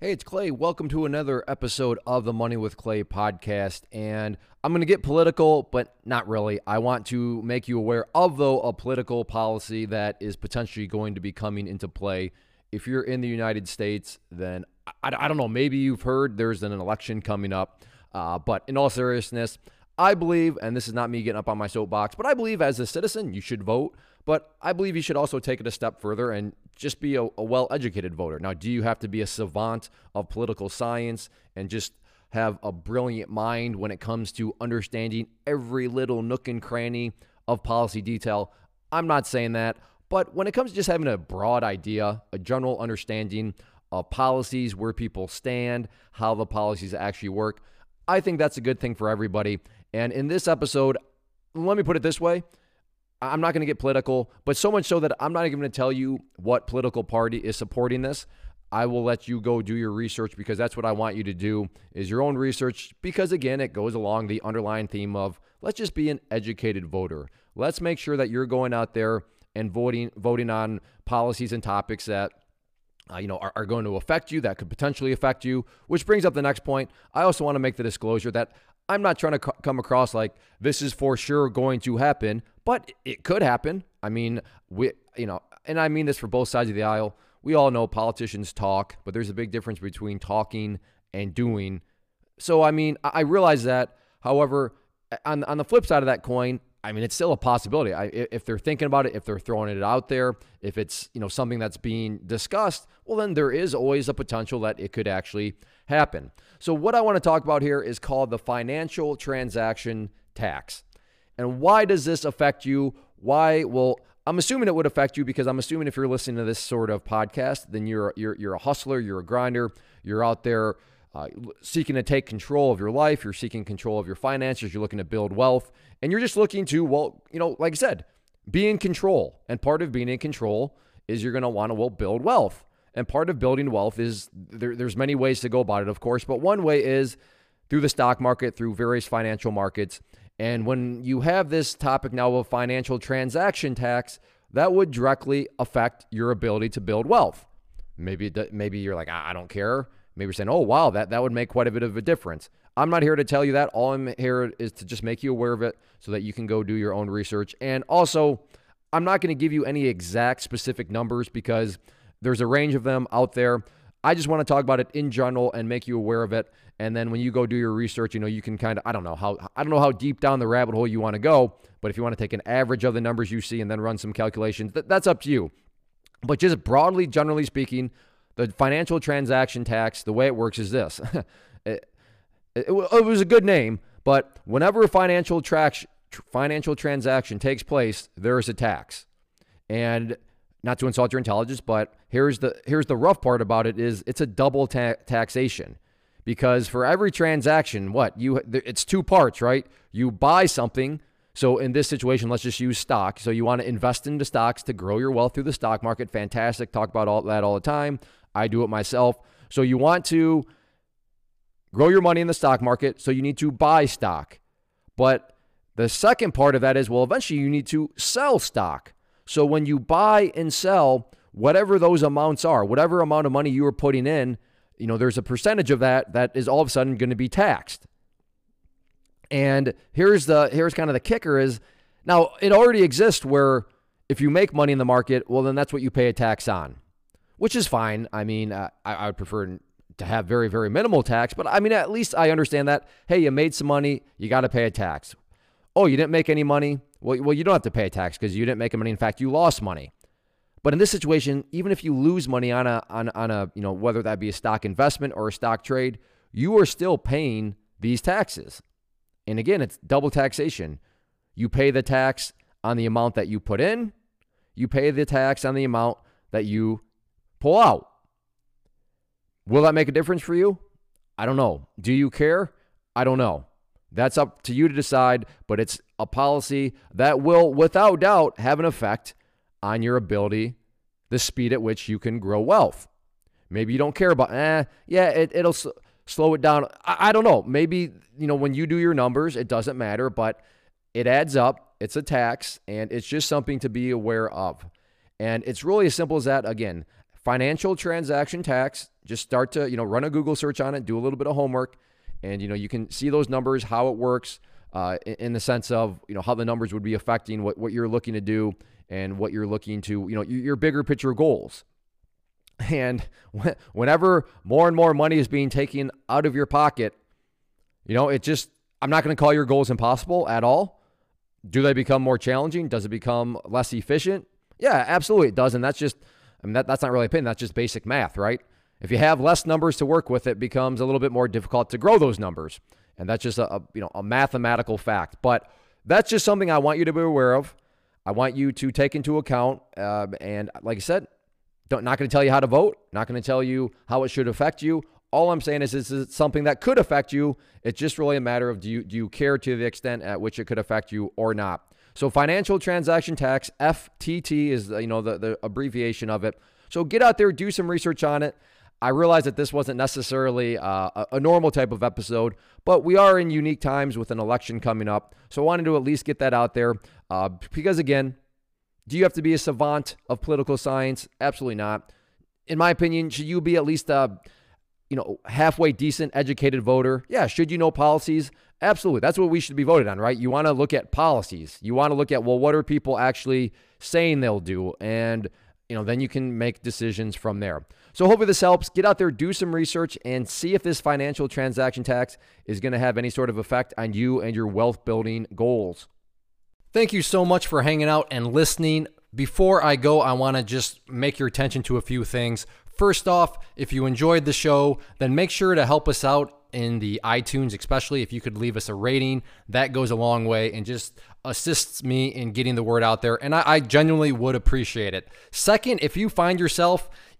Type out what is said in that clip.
Hey, it's Clay. Welcome to another episode of the Money with Clay podcast. And I'm going to get political, but not really. I want to make you aware of, though, a political policy that is potentially going to be coming into play. If you're in the United States, then I, I don't know, maybe you've heard there's an election coming up. Uh, but in all seriousness, I believe, and this is not me getting up on my soapbox, but I believe as a citizen, you should vote. But I believe you should also take it a step further and just be a, a well educated voter. Now, do you have to be a savant of political science and just have a brilliant mind when it comes to understanding every little nook and cranny of policy detail? I'm not saying that. But when it comes to just having a broad idea, a general understanding of policies, where people stand, how the policies actually work, I think that's a good thing for everybody. And in this episode, let me put it this way I'm not going to get political, but so much so that I'm not even going to tell you what political party is supporting this. I will let you go do your research because that's what I want you to do is your own research because again it goes along the underlying theme of let's just be an educated voter. Let's make sure that you're going out there and voting voting on policies and topics that uh, you know are, are going to affect you that could potentially affect you which brings up the next point i also want to make the disclosure that I'm not trying to co- come across like this is for sure going to happen, but it could happen. I mean, we, you know, and I mean this for both sides of the aisle. We all know politicians talk, but there's a big difference between talking and doing. So, I mean, I realize that. However, on, on the flip side of that coin, I mean, it's still a possibility. I, if they're thinking about it, if they're throwing it out there, if it's you know something that's being discussed, well, then there is always a potential that it could actually happen. So, what I want to talk about here is called the financial transaction tax. And why does this affect you? Why? Well, I'm assuming it would affect you because I'm assuming if you're listening to this sort of podcast, then you're you're you're a hustler, you're a grinder, you're out there uh, seeking to take control of your life, you're seeking control of your finances, you're looking to build wealth, and you're just looking to, well, you know, like I said, be in control. And part of being in control is you're going to want to, well, build wealth. And part of building wealth is there, there's many ways to go about it, of course, but one way is through the stock market, through various financial markets. And when you have this topic now of financial transaction tax, that would directly affect your ability to build wealth. Maybe maybe you're like, I don't care. Maybe you're saying, oh, wow, that, that would make quite a bit of a difference. I'm not here to tell you that. All I'm here is to just make you aware of it so that you can go do your own research. And also, I'm not going to give you any exact specific numbers because there's a range of them out there. I just want to talk about it in general and make you aware of it. And then when you go do your research, you know, you can kind of I don't know how I don't know how deep down the rabbit hole you want to go, but if you want to take an average of the numbers you see and then run some calculations, that, that's up to you. But just broadly, generally speaking, the financial transaction tax, the way it works is this. it, it, it, was a good name, but whenever a financial trax, financial transaction takes place, there is a tax. And not to insult your intelligence, but here's the here's the rough part about it is it's a double ta- taxation. Because for every transaction, what? You it's two parts, right? You buy something so in this situation, let's just use stock. So you want to invest into stocks to grow your wealth through the stock market. Fantastic. Talk about all that all the time. I do it myself. So you want to grow your money in the stock market, so you need to buy stock. But the second part of that is well, eventually you need to sell stock. So when you buy and sell, whatever those amounts are, whatever amount of money you are putting in, you know, there's a percentage of that that is all of a sudden going to be taxed. And here's the here's kind of the kicker is now it already exists where if you make money in the market, well then that's what you pay a tax on which is fine. I mean, uh, I, I would prefer to have very, very minimal tax, but I mean, at least I understand that. Hey, you made some money, you got to pay a tax. Oh, you didn't make any money? Well, well, you don't have to pay a tax because you didn't make any money. In fact, you lost money. But in this situation, even if you lose money on a on, on a you know whether that be a stock investment or a stock trade, you are still paying these taxes. And again, it's double taxation. You pay the tax on the amount that you put in, you pay the tax on the amount that you Pull out. Will that make a difference for you? I don't know. Do you care? I don't know. That's up to you to decide, but it's a policy that will, without doubt, have an effect on your ability, the speed at which you can grow wealth. Maybe you don't care about, eh, yeah, it, it'll s- slow it down. I, I don't know. Maybe, you know, when you do your numbers, it doesn't matter, but it adds up. It's a tax, and it's just something to be aware of. And it's really as simple as that. Again, Financial transaction tax, just start to, you know, run a Google search on it, do a little bit of homework, and, you know, you can see those numbers, how it works uh, in the sense of, you know, how the numbers would be affecting what, what you're looking to do and what you're looking to, you know, your bigger picture goals. And whenever more and more money is being taken out of your pocket, you know, it just, I'm not going to call your goals impossible at all. Do they become more challenging? Does it become less efficient? Yeah, absolutely it does. And that's just, I mean, that, that's not really opinion. That's just basic math, right? If you have less numbers to work with, it becomes a little bit more difficult to grow those numbers. And that's just a, a you know, a mathematical fact. But that's just something I want you to be aware of. I want you to take into account. Uh, and like I said, don't, not going to tell you how to vote, not going to tell you how it should affect you. All I'm saying is this is something that could affect you. It's just really a matter of do you, do you care to the extent at which it could affect you or not. So financial transaction tax, FTT is you know the, the abbreviation of it. So get out there, do some research on it. I realize that this wasn't necessarily uh, a normal type of episode, but we are in unique times with an election coming up. So I wanted to at least get that out there uh, because, again, do you have to be a savant of political science? Absolutely not. In my opinion, should you be at least a you know halfway decent educated voter? Yeah. Should you know policies? Absolutely. That's what we should be voted on, right? You want to look at policies. You want to look at well, what are people actually saying they'll do, and you know then you can make decisions from there. So hopefully this helps. Get out there, do some research, and see if this financial transaction tax is going to have any sort of effect on you and your wealth building goals. Thank you so much for hanging out and listening. Before I go, I want to just make your attention to a few things. First off, if you enjoyed the show, then make sure to help us out in the iTunes, especially if you could leave us a rating. That goes a long way and just assists me in getting the word out there. And I, I genuinely would appreciate it. Second, if you find yourself